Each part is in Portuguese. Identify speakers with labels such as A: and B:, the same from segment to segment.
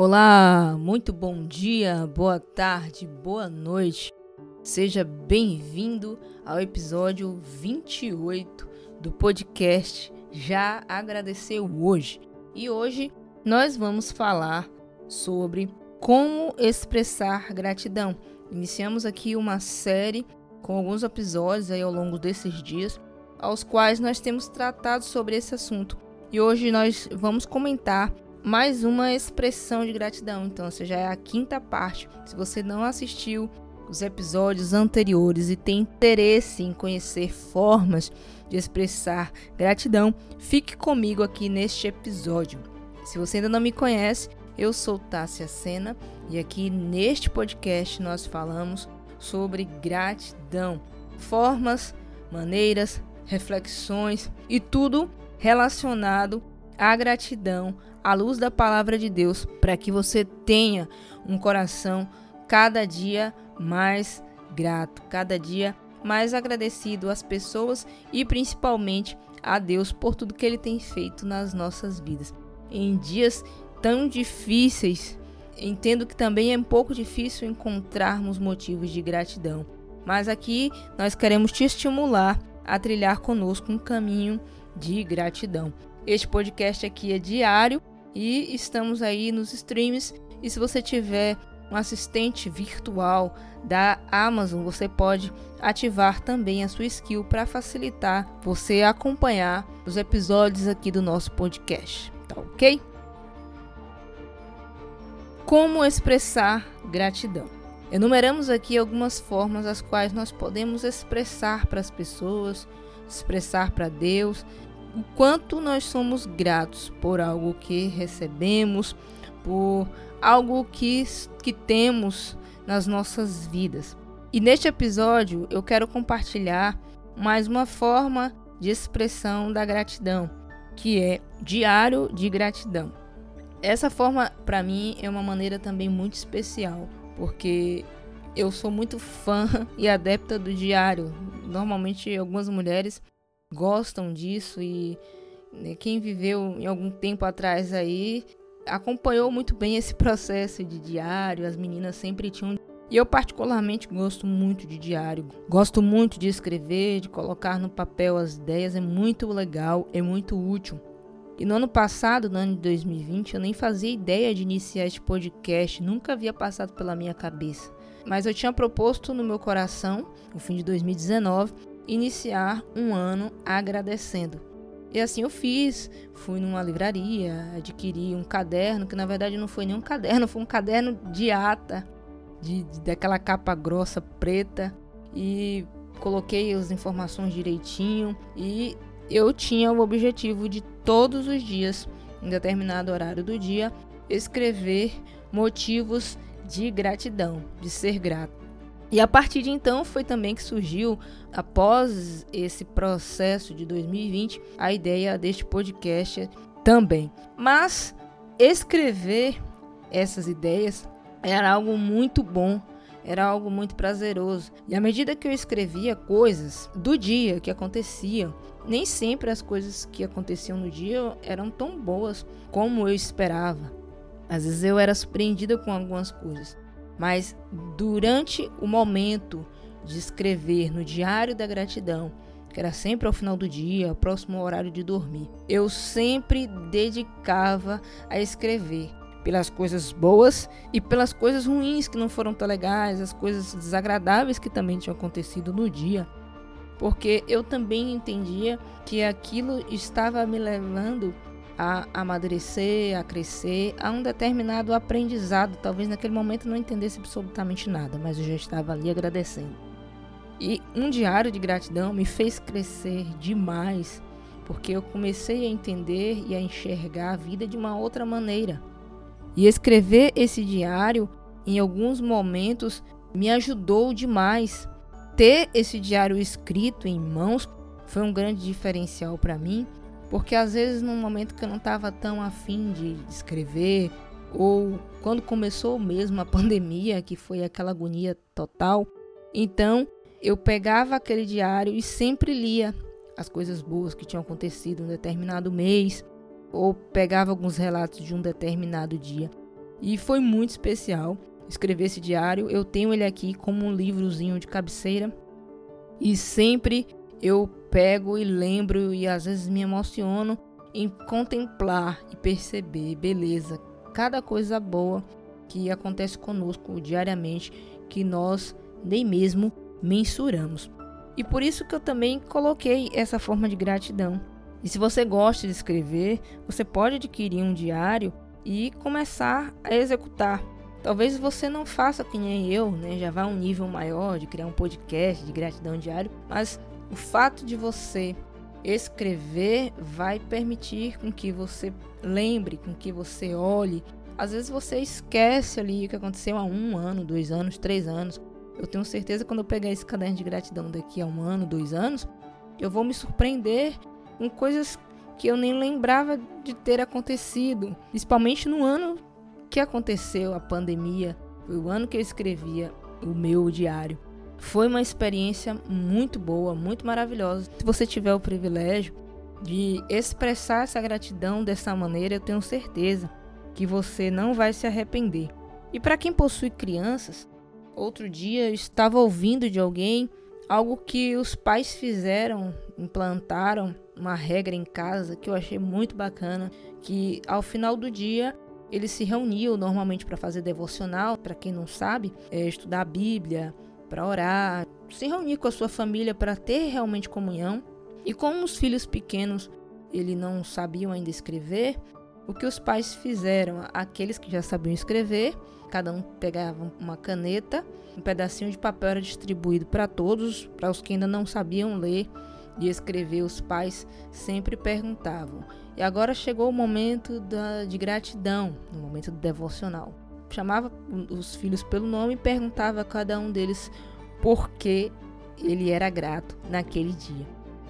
A: Olá, muito bom dia, boa tarde, boa noite. Seja bem-vindo ao episódio 28 do podcast Já Agradeceu Hoje. E hoje nós vamos falar sobre como expressar gratidão. Iniciamos aqui uma série com alguns episódios aí ao longo desses dias, aos quais nós temos tratado sobre esse assunto. E hoje nós vamos comentar mais uma expressão de gratidão. Então, já é a quinta parte. Se você não assistiu os episódios anteriores e tem interesse em conhecer formas de expressar gratidão, fique comigo aqui neste episódio. Se você ainda não me conhece, eu sou Tássia Sena e aqui neste podcast nós falamos sobre gratidão, formas, maneiras, reflexões e tudo relacionado à gratidão à luz da palavra de Deus, para que você tenha um coração cada dia mais grato, cada dia mais agradecido às pessoas e principalmente a Deus por tudo que ele tem feito nas nossas vidas. Em dias tão difíceis, entendo que também é um pouco difícil encontrarmos motivos de gratidão, mas aqui nós queremos te estimular a trilhar conosco um caminho de gratidão. Este podcast aqui é diário e estamos aí nos streams. E se você tiver um assistente virtual da Amazon, você pode ativar também a sua skill para facilitar você acompanhar os episódios aqui do nosso podcast, tá ok? Como expressar gratidão? Enumeramos aqui algumas formas as quais nós podemos expressar para as pessoas, expressar para Deus o quanto nós somos gratos por algo que recebemos, por algo que, que temos nas nossas vidas. E neste episódio eu quero compartilhar mais uma forma de expressão da gratidão, que é diário de gratidão. Essa forma, para mim, é uma maneira também muito especial, porque eu sou muito fã e adepta do diário. Normalmente, algumas mulheres gostam disso e né, quem viveu em algum tempo atrás aí acompanhou muito bem esse processo de diário. As meninas sempre tinham e eu particularmente gosto muito de diário. Gosto muito de escrever, de colocar no papel as ideias, é muito legal, é muito útil. E no ano passado, no ano de 2020, eu nem fazia ideia de iniciar este podcast, nunca havia passado pela minha cabeça. Mas eu tinha proposto no meu coração, no fim de 2019, iniciar um ano agradecendo. E assim eu fiz. Fui numa livraria, adquiri um caderno, que na verdade não foi nem um caderno, foi um caderno de ata, de, de daquela capa grossa preta, e coloquei as informações direitinho. E eu tinha o objetivo de todos os dias, em determinado horário do dia, escrever motivos de gratidão, de ser grato. E a partir de então foi também que surgiu, após esse processo de 2020, a ideia deste podcast também. Mas escrever essas ideias era algo muito bom, era algo muito prazeroso. E à medida que eu escrevia coisas do dia que aconteciam, nem sempre as coisas que aconteciam no dia eram tão boas como eu esperava. Às vezes eu era surpreendida com algumas coisas. Mas durante o momento de escrever no Diário da Gratidão, que era sempre ao final do dia, próximo ao horário de dormir, eu sempre dedicava a escrever pelas coisas boas e pelas coisas ruins que não foram tão legais, as coisas desagradáveis que também tinham acontecido no dia. Porque eu também entendia que aquilo estava me levando a amadurecer, a crescer, a um determinado aprendizado. Talvez naquele momento não entendesse absolutamente nada, mas eu já estava ali agradecendo. E um diário de gratidão me fez crescer demais, porque eu comecei a entender e a enxergar a vida de uma outra maneira. E escrever esse diário, em alguns momentos, me ajudou demais. Ter esse diário escrito em mãos foi um grande diferencial para mim porque às vezes num momento que eu não estava tão afim de escrever, ou quando começou mesmo a pandemia, que foi aquela agonia total, então eu pegava aquele diário e sempre lia as coisas boas que tinham acontecido em um determinado mês, ou pegava alguns relatos de um determinado dia. E foi muito especial escrever esse diário. Eu tenho ele aqui como um livrozinho de cabeceira. E sempre eu pego e lembro e às vezes me emociono em contemplar e perceber, beleza, cada coisa boa que acontece conosco diariamente que nós nem mesmo mensuramos. E por isso que eu também coloquei essa forma de gratidão. E se você gosta de escrever, você pode adquirir um diário e começar a executar. Talvez você não faça que nem eu, né? Já vá a um nível maior de criar um podcast de gratidão diário, mas o fato de você escrever vai permitir com que você lembre, com que você olhe. Às vezes você esquece ali o que aconteceu há um ano, dois anos, três anos. Eu tenho certeza que quando eu pegar esse caderno de gratidão daqui a um ano, dois anos, eu vou me surpreender com coisas que eu nem lembrava de ter acontecido. Principalmente no ano que aconteceu a pandemia. Foi o ano que eu escrevia o meu diário. Foi uma experiência muito boa, muito maravilhosa. Se você tiver o privilégio de expressar essa gratidão dessa maneira, eu tenho certeza que você não vai se arrepender. E para quem possui crianças, outro dia eu estava ouvindo de alguém algo que os pais fizeram, implantaram uma regra em casa que eu achei muito bacana, que ao final do dia eles se reuniam normalmente para fazer devocional, para quem não sabe, é estudar a Bíblia, para orar, se reunir com a sua família para ter realmente comunhão. E como os filhos pequenos ele não sabiam ainda escrever, o que os pais fizeram? Aqueles que já sabiam escrever, cada um pegava uma caneta, um pedacinho de papel era distribuído para todos, para os que ainda não sabiam ler e escrever, os pais sempre perguntavam. E agora chegou o momento da, de gratidão, no momento do devocional chamava os filhos pelo nome e perguntava a cada um deles por que ele era grato naquele dia.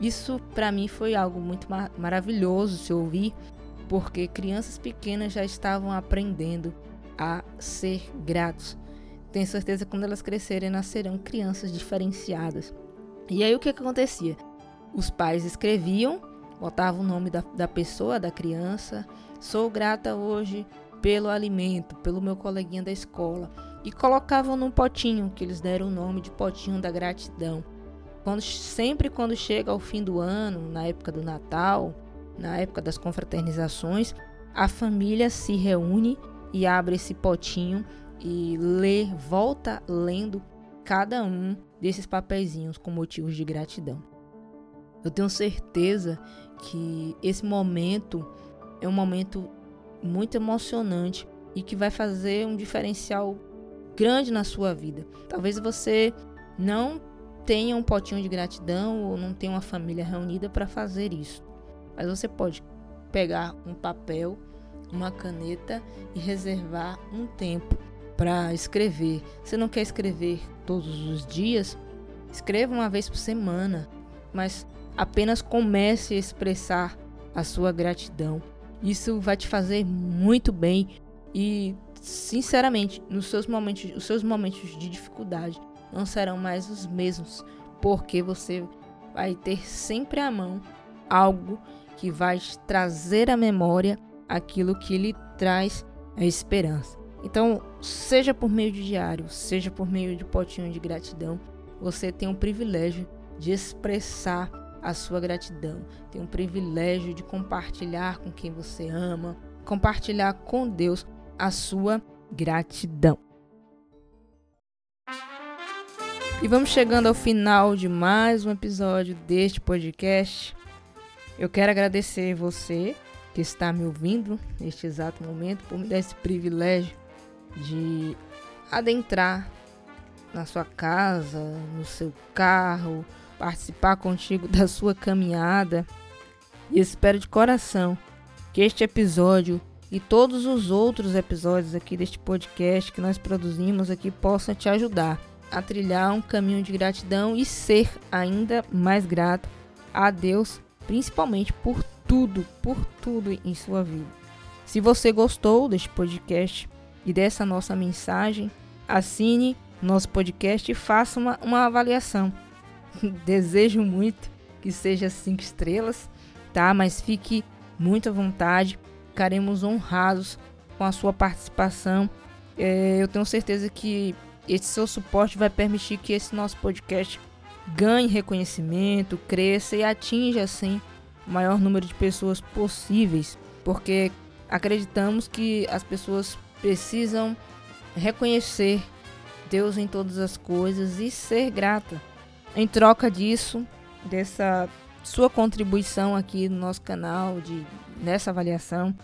A: Isso para mim foi algo muito mar maravilhoso se ouvir, porque crianças pequenas já estavam aprendendo a ser gratos. Tenho certeza que quando elas crescerem nascerão crianças diferenciadas. E aí o que, que acontecia? Os pais escreviam, botavam o nome da, da pessoa, da criança. Sou grata hoje pelo alimento, pelo meu coleguinha da escola, e colocavam num potinho, que eles deram o nome de potinho da gratidão. Quando, sempre quando chega ao fim do ano, na época do Natal, na época das confraternizações, a família se reúne e abre esse potinho e lê, volta lendo cada um desses papeizinhos com motivos de gratidão. Eu tenho certeza que esse momento é um momento muito emocionante e que vai fazer um diferencial grande na sua vida. Talvez você não tenha um potinho de gratidão ou não tenha uma família reunida para fazer isso. Mas você pode pegar um papel, uma caneta e reservar um tempo para escrever. Você não quer escrever todos os dias? Escreva uma vez por semana, mas apenas comece a expressar a sua gratidão. Isso vai te fazer muito bem e, sinceramente, nos seus momentos, os seus momentos de dificuldade não serão mais os mesmos, porque você vai ter sempre à mão algo que vai trazer à memória aquilo que lhe traz a esperança. Então, seja por meio de diário, seja por meio de potinho de gratidão, você tem o privilégio de expressar a sua gratidão. Tem o privilégio de compartilhar com quem você ama, compartilhar com Deus a sua gratidão. E vamos chegando ao final de mais um episódio deste podcast. Eu quero agradecer você que está me ouvindo neste exato momento por me dar esse privilégio de adentrar na sua casa, no seu carro, participar contigo da sua caminhada e espero de coração que este episódio e todos os outros episódios aqui deste podcast que nós produzimos aqui possam te ajudar a trilhar um caminho de gratidão e ser ainda mais grato a Deus, principalmente por tudo, por tudo em sua vida. Se você gostou deste podcast e dessa nossa mensagem, assine nosso podcast e faça uma, uma avaliação. Desejo muito que seja cinco estrelas, tá? Mas fique muito à vontade. Ficaremos honrados com a sua participação. É, eu tenho certeza que esse seu suporte vai permitir que esse nosso podcast ganhe reconhecimento, cresça e atinja assim o maior número de pessoas possíveis, porque acreditamos que as pessoas precisam reconhecer Deus em todas as coisas e ser grata. Em troca disso, dessa sua contribuição aqui no nosso canal, de nessa avaliação,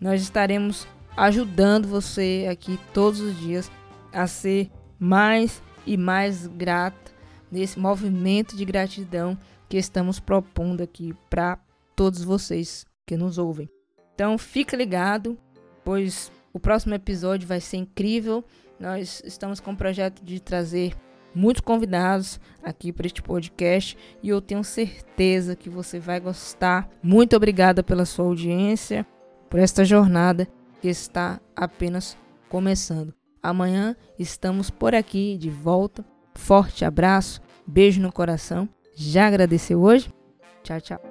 A: nós estaremos ajudando você aqui todos os dias a ser mais e mais grata nesse movimento de gratidão que estamos propondo aqui para todos vocês que nos ouvem. Então fica ligado, pois o próximo episódio vai ser incrível. Nós estamos com o projeto de trazer muitos convidados aqui para este podcast e eu tenho certeza que você vai gostar. Muito obrigada pela sua audiência, por esta jornada que está apenas começando. Amanhã estamos por aqui de volta. Forte abraço, beijo no coração. Já agradeceu hoje? Tchau, tchau.